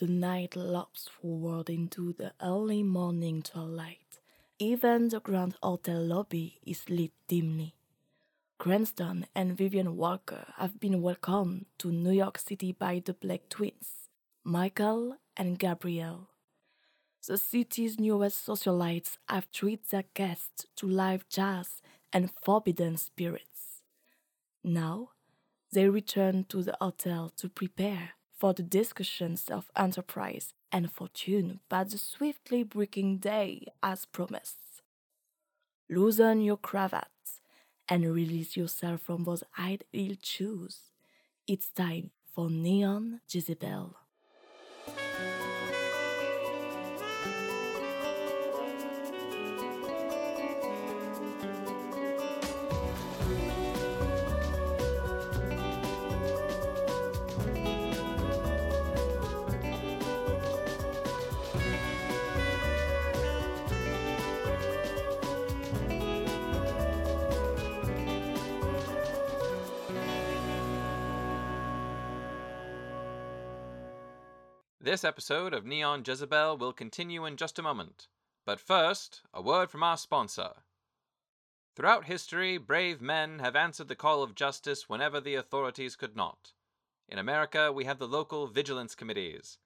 The night lops forward into the early morning twilight. Even the Grand Hotel lobby is lit dimly. Cranston and Vivian Walker have been welcomed to New York City by the Blake twins, Michael and Gabrielle. The city's newest socialites have treated their guests to live jazz and forbidden spirits. Now, they return to the hotel to prepare for the discussions of enterprise and fortune that the swiftly breaking day as promised. Loosen your cravats and release yourself from those high-heeled shoes. It's time for Neon Jezebel. This episode of Neon Jezebel will continue in just a moment. But first, a word from our sponsor. Throughout history, brave men have answered the call of justice whenever the authorities could not. In America, we have the local vigilance committees.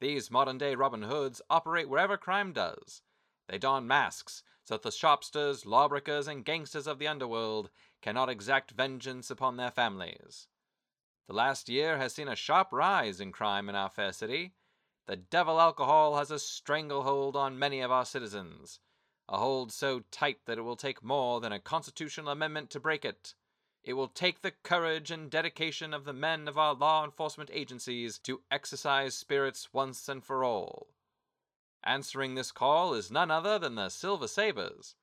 These modern day Robin Hoods operate wherever crime does. They don masks so that the shopsters, lawbreakers, and gangsters of the underworld cannot exact vengeance upon their families. The last year has seen a sharp rise in crime in our fair city. The devil alcohol has a stranglehold on many of our citizens, a hold so tight that it will take more than a constitutional amendment to break it. It will take the courage and dedication of the men of our law enforcement agencies to exercise spirits once and for all. Answering this call is none other than the Silver Sabres.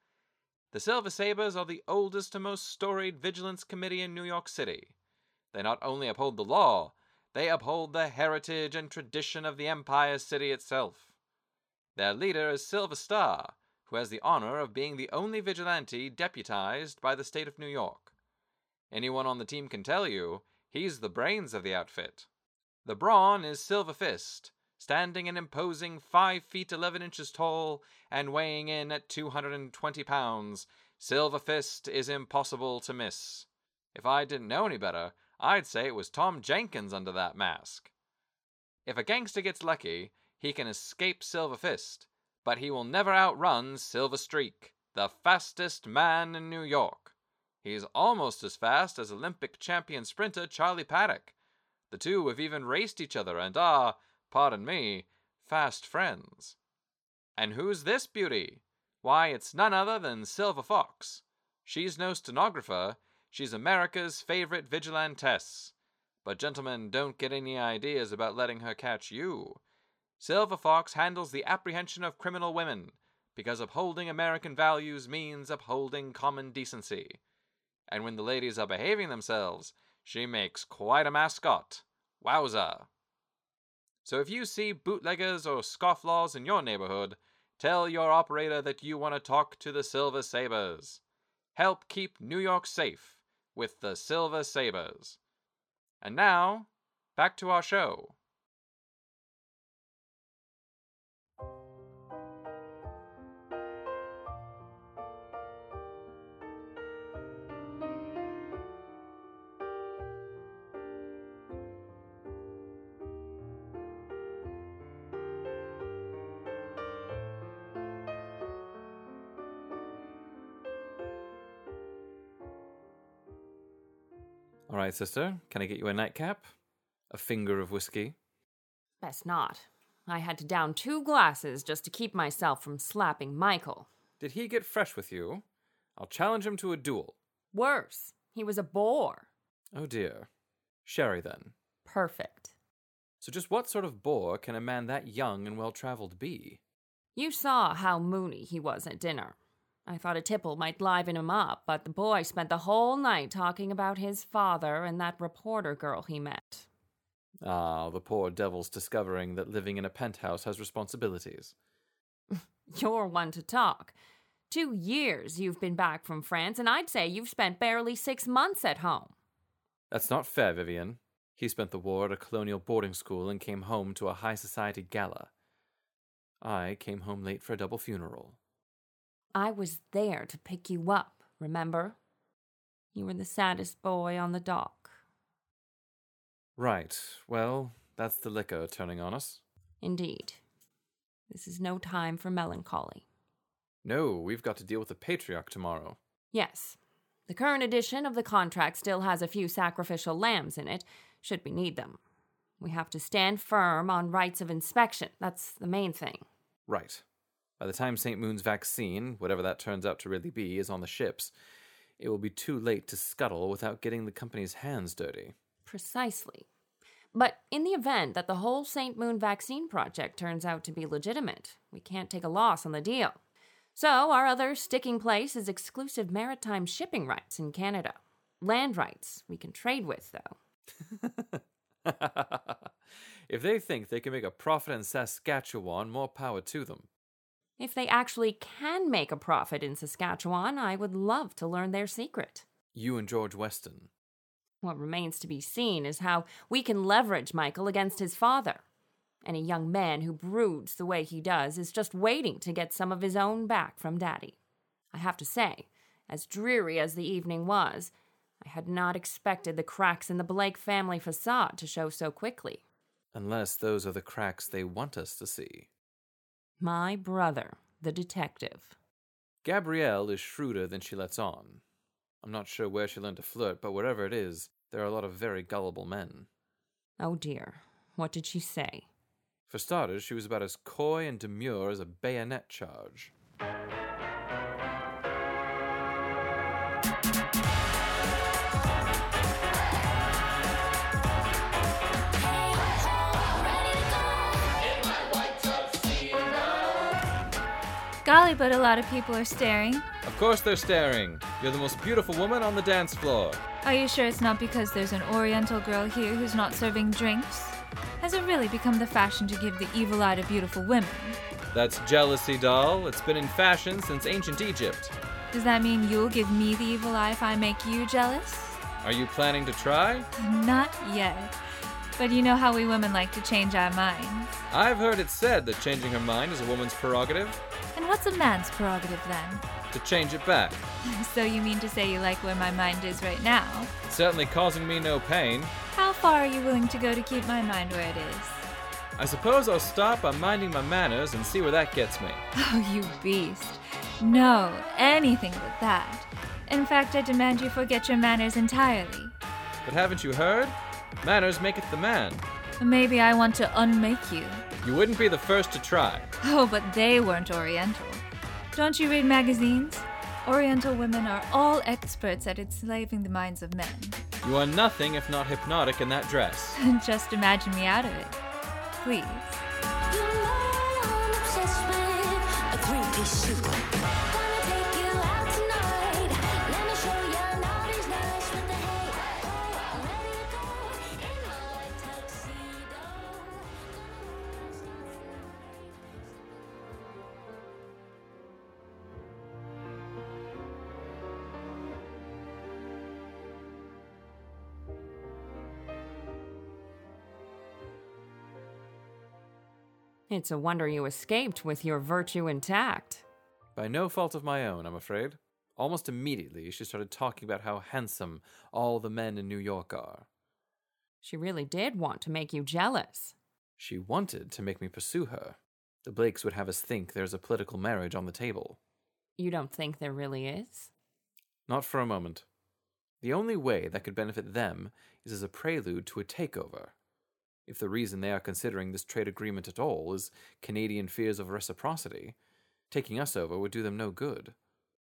The Silver Sabres are the oldest and most storied vigilance committee in New York City. They not only uphold the law, they uphold the heritage and tradition of the Empire City itself. Their leader is Silver Star, who has the honor of being the only vigilante deputized by the state of New York. Anyone on the team can tell you he's the brains of the outfit. The brawn is Silver Fist, standing an imposing 5 feet 11 inches tall and weighing in at 220 pounds. Silver Fist is impossible to miss. If I didn't know any better, I'd say it was Tom Jenkins under that mask. If a gangster gets lucky, he can escape Silver Fist, but he will never outrun Silver Streak, the fastest man in New York. He's almost as fast as Olympic champion sprinter Charlie Paddock. The two have even raced each other and are, pardon me, fast friends. And who's this beauty? Why, it's none other than Silver Fox. She's no stenographer, She's America's favorite vigilantess. But, gentlemen, don't get any ideas about letting her catch you. Silver Fox handles the apprehension of criminal women, because upholding American values means upholding common decency. And when the ladies are behaving themselves, she makes quite a mascot. Wowza! So if you see bootleggers or scofflaws in your neighborhood, tell your operator that you want to talk to the Silver Sabres. Help keep New York safe with the Silver Sabres. And now, back to our show. All right, sister, can I get you a nightcap? A finger of whiskey? Best not. I had to down two glasses just to keep myself from slapping Michael. Did he get fresh with you? I'll challenge him to a duel. Worse, he was a bore. Oh dear. Sherry, then. Perfect. So, just what sort of bore can a man that young and well traveled be? You saw how moony he was at dinner. I thought a tipple might liven him up, but the boy spent the whole night talking about his father and that reporter girl he met. Ah, the poor devil's discovering that living in a penthouse has responsibilities. You're one to talk. Two years you've been back from France, and I'd say you've spent barely six months at home. That's not fair, Vivian. He spent the war at a colonial boarding school and came home to a high society gala. I came home late for a double funeral. I was there to pick you up, remember? You were the saddest boy on the dock. Right. Well, that's the liquor turning on us. Indeed. This is no time for melancholy. No, we've got to deal with the patriarch tomorrow. Yes. The current edition of the contract still has a few sacrificial lambs in it, should we need them. We have to stand firm on rights of inspection. That's the main thing. Right. By the time St. Moon's vaccine, whatever that turns out to really be, is on the ships, it will be too late to scuttle without getting the company's hands dirty. Precisely. But in the event that the whole St. Moon vaccine project turns out to be legitimate, we can't take a loss on the deal. So, our other sticking place is exclusive maritime shipping rights in Canada. Land rights we can trade with, though. if they think they can make a profit in Saskatchewan, more power to them. If they actually can make a profit in Saskatchewan, I would love to learn their secret. You and George Weston. What remains to be seen is how we can leverage Michael against his father. Any young man who broods the way he does is just waiting to get some of his own back from Daddy. I have to say, as dreary as the evening was, I had not expected the cracks in the Blake family facade to show so quickly. Unless those are the cracks they want us to see. My brother, the detective. Gabrielle is shrewder than she lets on. I'm not sure where she learned to flirt, but wherever it is, there are a lot of very gullible men. Oh dear, what did she say? For starters, she was about as coy and demure as a bayonet charge. Golly, but a lot of people are staring. Of course they're staring. You're the most beautiful woman on the dance floor. Are you sure it's not because there's an Oriental girl here who's not serving drinks? Has it really become the fashion to give the evil eye to beautiful women? That's jealousy, doll. It's been in fashion since ancient Egypt. Does that mean you'll give me the evil eye if I make you jealous? Are you planning to try? Not yet. But you know how we women like to change our minds. I've heard it said that changing her mind is a woman's prerogative. And what's a man's prerogative then? To change it back. So you mean to say you like where my mind is right now? It's certainly causing me no pain. How far are you willing to go to keep my mind where it is? I suppose I'll stop by minding my manners and see where that gets me. Oh, you beast. No, anything but that. In fact, I demand you forget your manners entirely. But haven't you heard? Manners maketh the man. Maybe I want to unmake you. You wouldn't be the first to try. Oh, but they weren't Oriental. Don't you read magazines? Oriental women are all experts at enslaving the minds of men. You are nothing if not hypnotic in that dress. Just imagine me out of it. Please. It's a wonder you escaped with your virtue intact. By no fault of my own, I'm afraid. Almost immediately, she started talking about how handsome all the men in New York are. She really did want to make you jealous. She wanted to make me pursue her. The Blakes would have us think there's a political marriage on the table. You don't think there really is? Not for a moment. The only way that could benefit them is as a prelude to a takeover. If the reason they are considering this trade agreement at all is Canadian fears of reciprocity, taking us over would do them no good.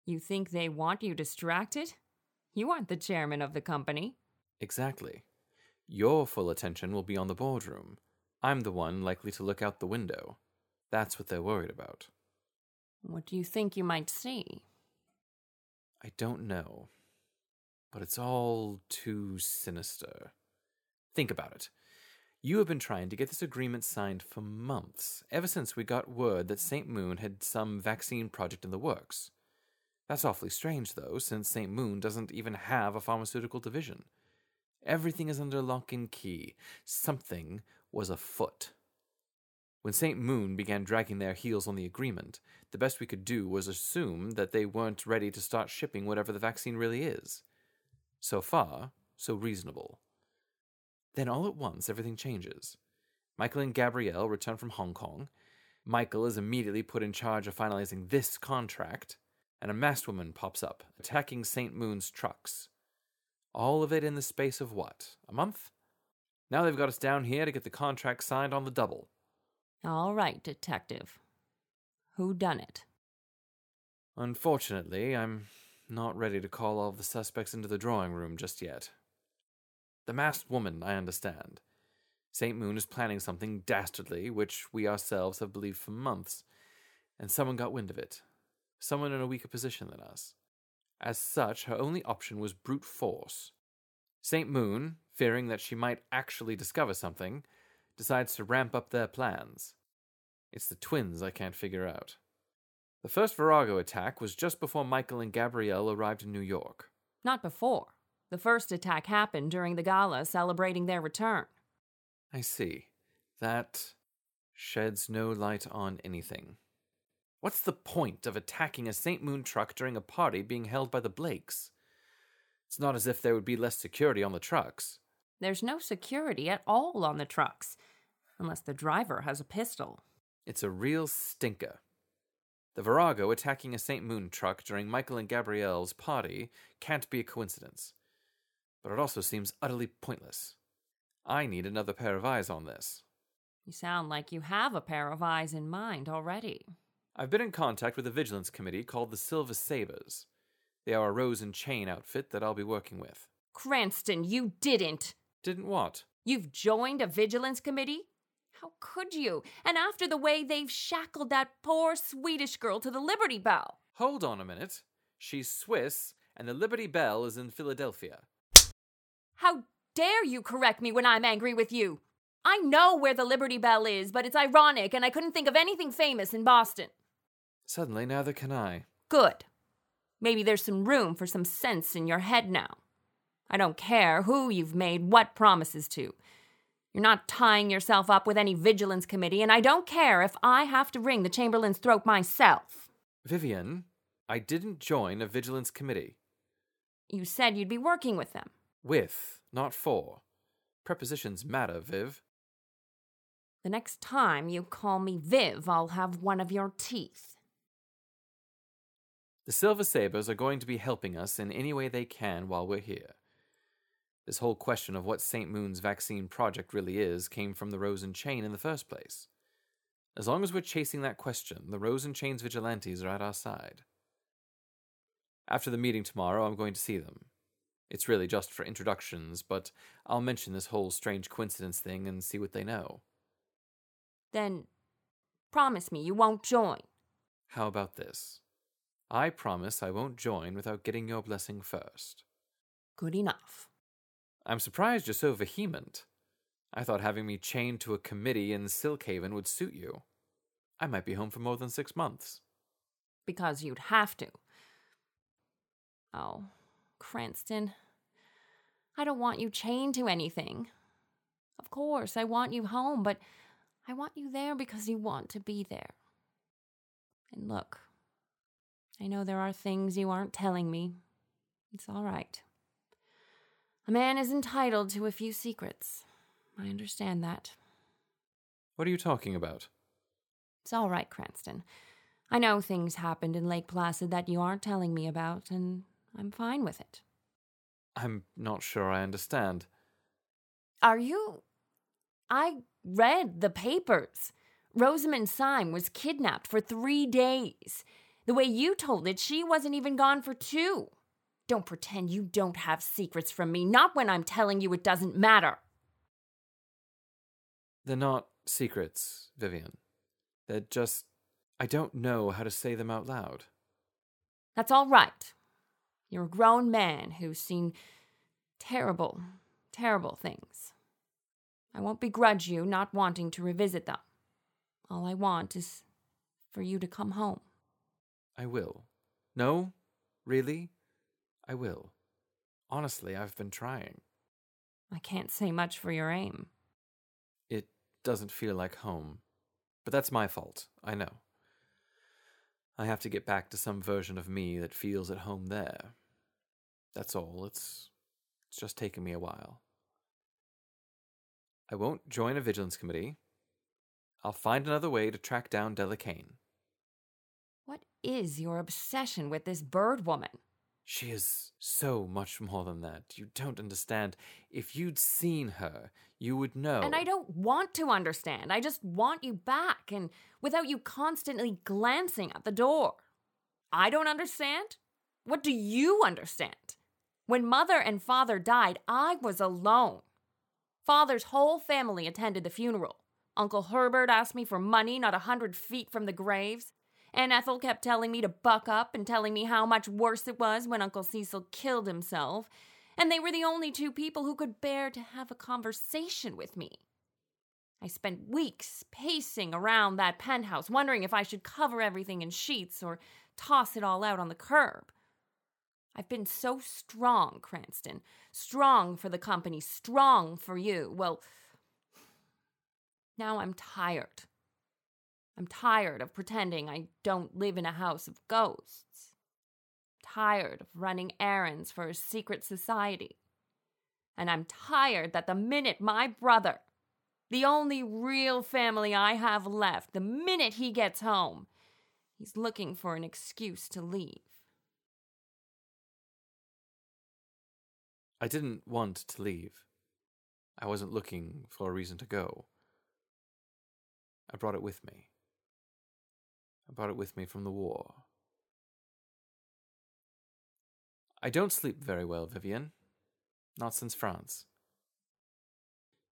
You think they want you distracted? You aren't the chairman of the company. Exactly. Your full attention will be on the boardroom. I'm the one likely to look out the window. That's what they're worried about. What do you think you might see? I don't know. But it's all too sinister. Think about it. You have been trying to get this agreement signed for months, ever since we got word that St. Moon had some vaccine project in the works. That's awfully strange, though, since St. Moon doesn't even have a pharmaceutical division. Everything is under lock and key. Something was afoot. When St. Moon began dragging their heels on the agreement, the best we could do was assume that they weren't ready to start shipping whatever the vaccine really is. So far, so reasonable. Then all at once, everything changes. Michael and Gabrielle return from Hong Kong. Michael is immediately put in charge of finalizing this contract, and a masked woman pops up, attacking St. Moon's trucks. All of it in the space of what? A month? Now they've got us down here to get the contract signed on the double. All right, detective. Who done it? Unfortunately, I'm not ready to call all the suspects into the drawing room just yet. The masked woman, I understand. St. Moon is planning something dastardly, which we ourselves have believed for months, and someone got wind of it. Someone in a weaker position than us. As such, her only option was brute force. St. Moon, fearing that she might actually discover something, decides to ramp up their plans. It's the twins I can't figure out. The first Virago attack was just before Michael and Gabrielle arrived in New York. Not before. The first attack happened during the gala celebrating their return. I see. That sheds no light on anything. What's the point of attacking a St. Moon truck during a party being held by the Blakes? It's not as if there would be less security on the trucks. There's no security at all on the trucks, unless the driver has a pistol. It's a real stinker. The Virago attacking a St. Moon truck during Michael and Gabrielle's party can't be a coincidence. But it also seems utterly pointless. I need another pair of eyes on this. You sound like you have a pair of eyes in mind already. I've been in contact with a vigilance committee called the Silver Sabres. They are a rose and chain outfit that I'll be working with. Cranston, you didn't. Didn't what? You've joined a vigilance committee? How could you? And after the way they've shackled that poor Swedish girl to the Liberty Bell. Hold on a minute. She's Swiss, and the Liberty Bell is in Philadelphia. How dare you correct me when I'm angry with you? I know where the Liberty Bell is, but it's ironic, and I couldn't think of anything famous in Boston. Suddenly, neither can I. Good. Maybe there's some room for some sense in your head now. I don't care who you've made what promises to. You're not tying yourself up with any vigilance committee, and I don't care if I have to wring the Chamberlain's throat myself. Vivian, I didn't join a vigilance committee. You said you'd be working with them. With, not for. Prepositions matter, Viv. The next time you call me Viv, I'll have one of your teeth. The Silver Sabres are going to be helping us in any way they can while we're here. This whole question of what St. Moon's vaccine project really is came from the Rose and Chain in the first place. As long as we're chasing that question, the Rose and Chain's vigilantes are at our side. After the meeting tomorrow, I'm going to see them. It's really just for introductions, but I'll mention this whole strange coincidence thing and see what they know. Then promise me you won't join. How about this? I promise I won't join without getting your blessing first. Good enough. I'm surprised you're so vehement. I thought having me chained to a committee in Silkhaven would suit you. I might be home for more than six months. Because you'd have to. Oh, Cranston. I don't want you chained to anything. Of course, I want you home, but I want you there because you want to be there. And look, I know there are things you aren't telling me. It's all right. A man is entitled to a few secrets. I understand that. What are you talking about? It's all right, Cranston. I know things happened in Lake Placid that you aren't telling me about, and I'm fine with it. I'm not sure I understand. Are you? I read the papers. Rosamond Syme was kidnapped for three days. The way you told it, she wasn't even gone for two. Don't pretend you don't have secrets from me, not when I'm telling you it doesn't matter. They're not secrets, Vivian. They're just. I don't know how to say them out loud. That's all right. You're a grown man who's seen terrible, terrible things. I won't begrudge you not wanting to revisit them. All I want is for you to come home. I will. No? Really? I will. Honestly, I've been trying. I can't say much for your aim. It doesn't feel like home. But that's my fault, I know. I have to get back to some version of me that feels at home there. That's all. It's, it's just taken me a while. I won't join a vigilance committee. I'll find another way to track down Delicane. What is your obsession with this bird woman? She is so much more than that. You don't understand. If you'd seen her, you would know. And I don't want to understand. I just want you back and without you constantly glancing at the door. I don't understand? What do you understand? When mother and father died, I was alone. Father's whole family attended the funeral. Uncle Herbert asked me for money not a hundred feet from the graves. Aunt Ethel kept telling me to buck up and telling me how much worse it was when Uncle Cecil killed himself. And they were the only two people who could bear to have a conversation with me. I spent weeks pacing around that penthouse, wondering if I should cover everything in sheets or toss it all out on the curb. I've been so strong, Cranston. Strong for the company, strong for you. Well, now I'm tired. I'm tired of pretending I don't live in a house of ghosts. Tired of running errands for a secret society. And I'm tired that the minute my brother, the only real family I have left, the minute he gets home, he's looking for an excuse to leave. I didn't want to leave. I wasn't looking for a reason to go. I brought it with me. I brought it with me from the war. I don't sleep very well, Vivian. Not since France.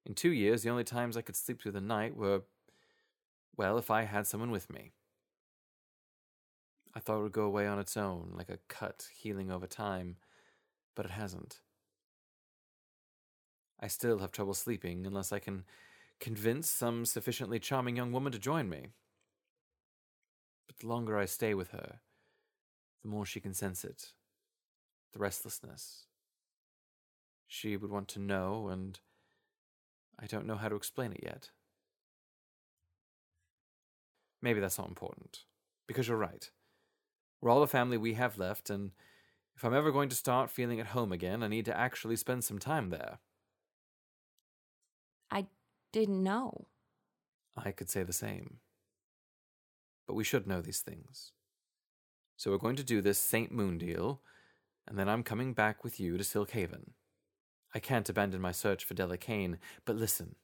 In two years, the only times I could sleep through the night were, well, if I had someone with me. I thought it would go away on its own, like a cut healing over time, but it hasn't. I still have trouble sleeping unless I can convince some sufficiently charming young woman to join me. But the longer I stay with her, the more she can sense it the restlessness. She would want to know, and I don't know how to explain it yet. Maybe that's not important, because you're right. We're all the family we have left, and if I'm ever going to start feeling at home again, I need to actually spend some time there. Didn't know. I could say the same. But we should know these things. So we're going to do this Saint Moon deal, and then I'm coming back with you to Silkhaven. I can't abandon my search for Delicane, but listen,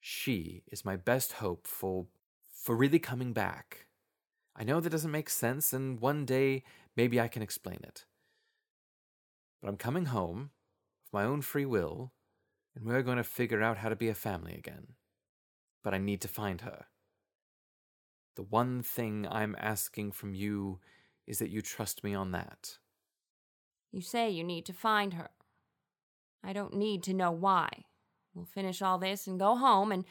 she is my best hope for for really coming back. I know that doesn't make sense, and one day maybe I can explain it. But I'm coming home of my own free will, and we're going to figure out how to be a family again. But I need to find her. The one thing I'm asking from you is that you trust me on that. You say you need to find her. I don't need to know why. We'll finish all this and go home, and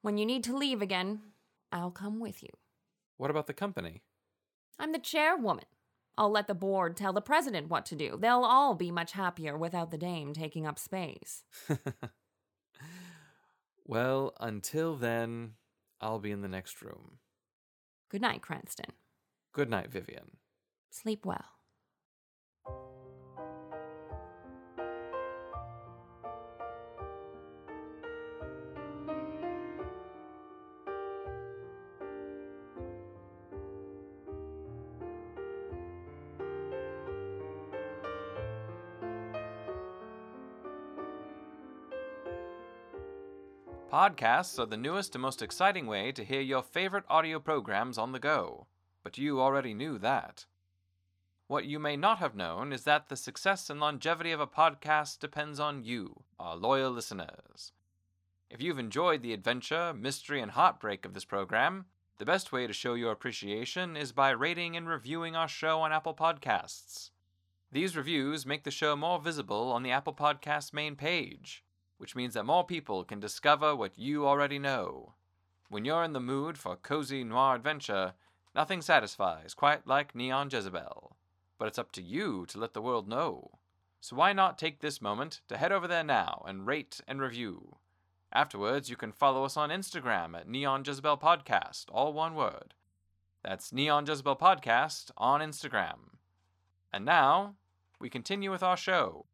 when you need to leave again, I'll come with you. What about the company? I'm the chairwoman. I'll let the board tell the president what to do. They'll all be much happier without the dame taking up space. well, until then, I'll be in the next room. Good night, Cranston. Good night, Vivian. Sleep well. Podcasts are the newest and most exciting way to hear your favorite audio programs on the go, but you already knew that. What you may not have known is that the success and longevity of a podcast depends on you, our loyal listeners. If you've enjoyed the adventure, mystery, and heartbreak of this program, the best way to show your appreciation is by rating and reviewing our show on Apple Podcasts. These reviews make the show more visible on the Apple Podcasts main page, which means that more people can discover what you already know. When you're in the mood for cozy noir adventure, nothing satisfies quite like Neon Jezebel. But it's up to you to let the world know. So why not take this moment to head over there now and rate and review? Afterwards, you can follow us on Instagram at Neon Jezebel Podcast, all one word. That's Neon Jezebel Podcast on Instagram. And now, we continue with our show.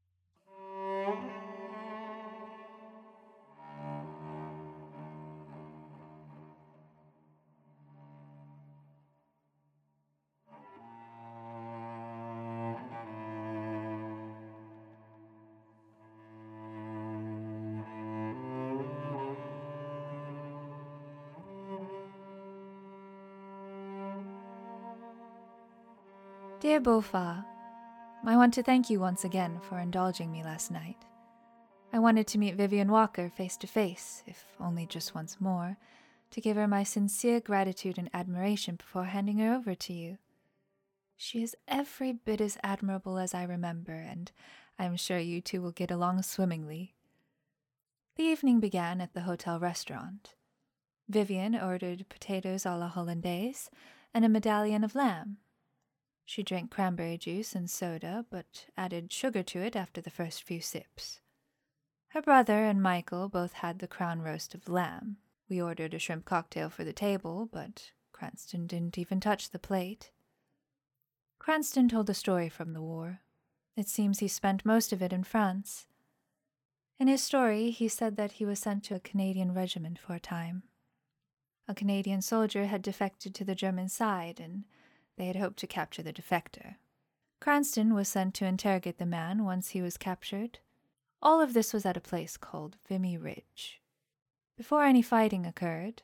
Dear Bofa, I want to thank you once again for indulging me last night. I wanted to meet Vivian Walker face to face, if only just once more, to give her my sincere gratitude and admiration before handing her over to you. She is every bit as admirable as I remember, and I am sure you two will get along swimmingly. The evening began at the hotel restaurant. Vivian ordered potatoes a la hollandaise and a medallion of lamb. She drank cranberry juice and soda, but added sugar to it after the first few sips. Her brother and Michael both had the crown roast of lamb. We ordered a shrimp cocktail for the table, but Cranston didn't even touch the plate. Cranston told a story from the war. It seems he spent most of it in France. In his story, he said that he was sent to a Canadian regiment for a time. A Canadian soldier had defected to the German side, and they had hoped to capture the defector. Cranston was sent to interrogate the man once he was captured. All of this was at a place called Vimy Ridge. Before any fighting occurred,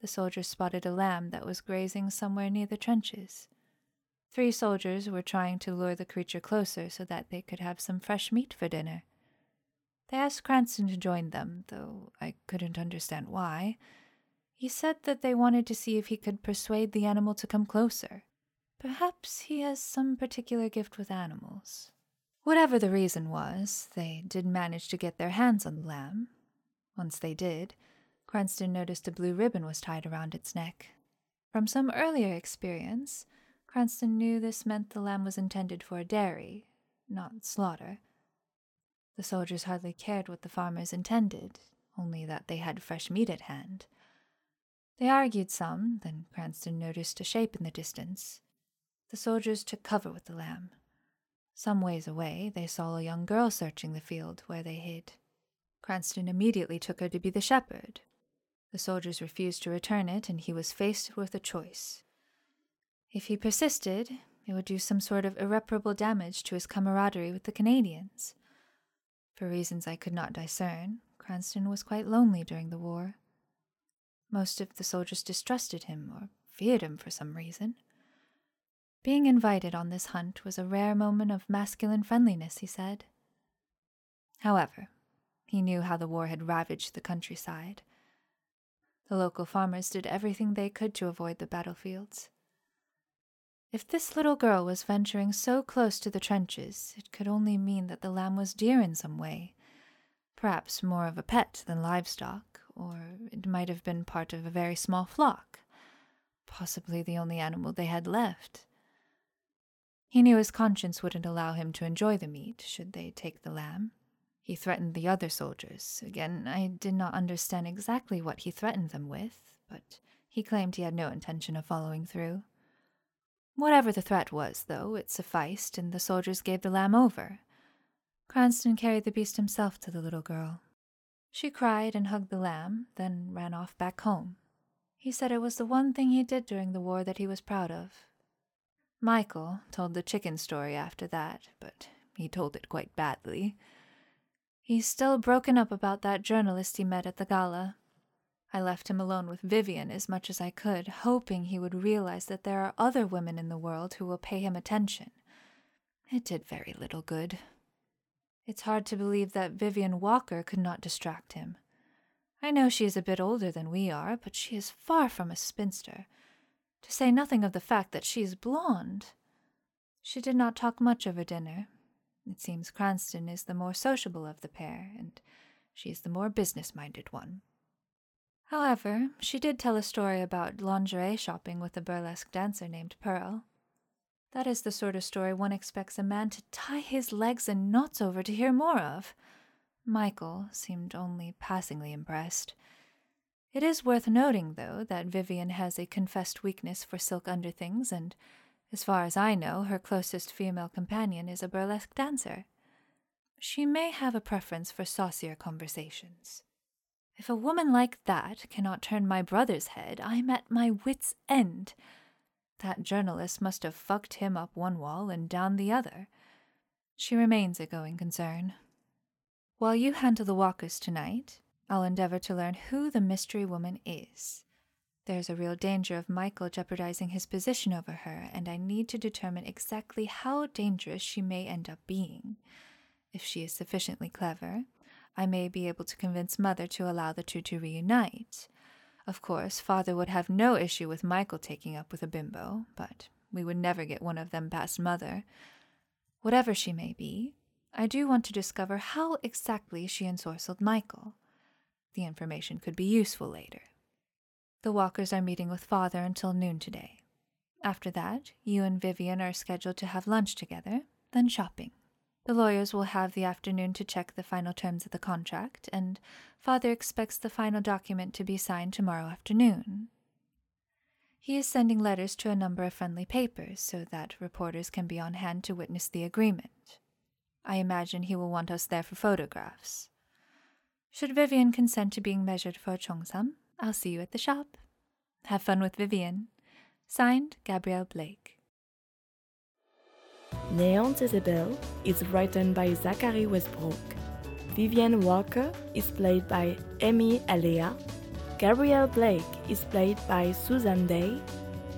the soldiers spotted a lamb that was grazing somewhere near the trenches. Three soldiers were trying to lure the creature closer so that they could have some fresh meat for dinner. They asked Cranston to join them, though I couldn't understand why. He said that they wanted to see if he could persuade the animal to come closer. Perhaps he has some particular gift with animals. Whatever the reason was, they did manage to get their hands on the lamb. Once they did, Cranston noticed a blue ribbon was tied around its neck. From some earlier experience, Cranston knew this meant the lamb was intended for a dairy, not slaughter. The soldiers hardly cared what the farmers intended, only that they had fresh meat at hand. They argued some, then Cranston noticed a shape in the distance. The soldiers took cover with the lamb. Some ways away, they saw a young girl searching the field where they hid. Cranston immediately took her to be the shepherd. The soldiers refused to return it, and he was faced with a choice. If he persisted, it would do some sort of irreparable damage to his camaraderie with the Canadians. For reasons I could not discern, Cranston was quite lonely during the war. Most of the soldiers distrusted him or feared him for some reason. Being invited on this hunt was a rare moment of masculine friendliness, he said. However, he knew how the war had ravaged the countryside. The local farmers did everything they could to avoid the battlefields. If this little girl was venturing so close to the trenches, it could only mean that the lamb was dear in some way, perhaps more of a pet than livestock, or it might have been part of a very small flock, possibly the only animal they had left. He knew his conscience wouldn't allow him to enjoy the meat should they take the lamb. He threatened the other soldiers. Again, I did not understand exactly what he threatened them with, but he claimed he had no intention of following through. Whatever the threat was, though, it sufficed, and the soldiers gave the lamb over. Cranston carried the beast himself to the little girl. She cried and hugged the lamb, then ran off back home. He said it was the one thing he did during the war that he was proud of. Michael told the chicken story after that, but he told it quite badly. He's still broken up about that journalist he met at the gala. I left him alone with Vivian as much as I could, hoping he would realize that there are other women in the world who will pay him attention. It did very little good. It's hard to believe that Vivian Walker could not distract him. I know she is a bit older than we are, but she is far from a spinster, to say nothing of the fact that she is blonde. She did not talk much over dinner. It seems Cranston is the more sociable of the pair, and she is the more business minded one. However, she did tell a story about lingerie shopping with a burlesque dancer named Pearl. That is the sort of story one expects a man to tie his legs in knots over to hear more of. Michael seemed only passingly impressed. It is worth noting, though, that Vivian has a confessed weakness for silk underthings, and, as far as I know, her closest female companion is a burlesque dancer. She may have a preference for saucier conversations. If a woman like that cannot turn my brother's head, I'm at my wits' end. That journalist must have fucked him up one wall and down the other. She remains a going concern. While you handle the walkers tonight, I'll endeavor to learn who the mystery woman is. There's a real danger of Michael jeopardizing his position over her, and I need to determine exactly how dangerous she may end up being. If she is sufficiently clever, I may be able to convince Mother to allow the two to reunite. Of course, Father would have no issue with Michael taking up with a bimbo, but we would never get one of them past Mother. Whatever she may be, I do want to discover how exactly she ensorcelled Michael. The information could be useful later. The Walkers are meeting with Father until noon today. After that, you and Vivian are scheduled to have lunch together, then shopping. The lawyers will have the afternoon to check the final terms of the contract, and Father expects the final document to be signed tomorrow afternoon. He is sending letters to a number of friendly papers so that reporters can be on hand to witness the agreement. I imagine he will want us there for photographs. Should Vivian consent to being measured for a cheongsam, I'll see you at the shop. Have fun with Vivian. Signed, Gabrielle Blake. Neon Jezebel is written by Zachary Westbrook. Vivian Walker is played by Amy Alea. Gabrielle Blake is played by Susan Day.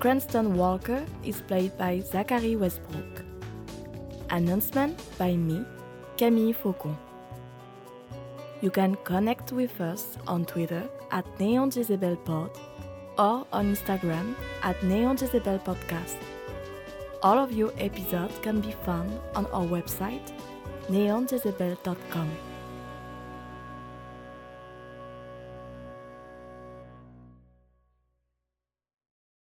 Cranston Walker is played by Zachary Westbrook. Announcement by me, Camille Faucon. You can connect with us on Twitter at Neon Jezebel or on Instagram at Neon Jezebel Podcast. All of your episodes can be found on our website, neonjezebel.com.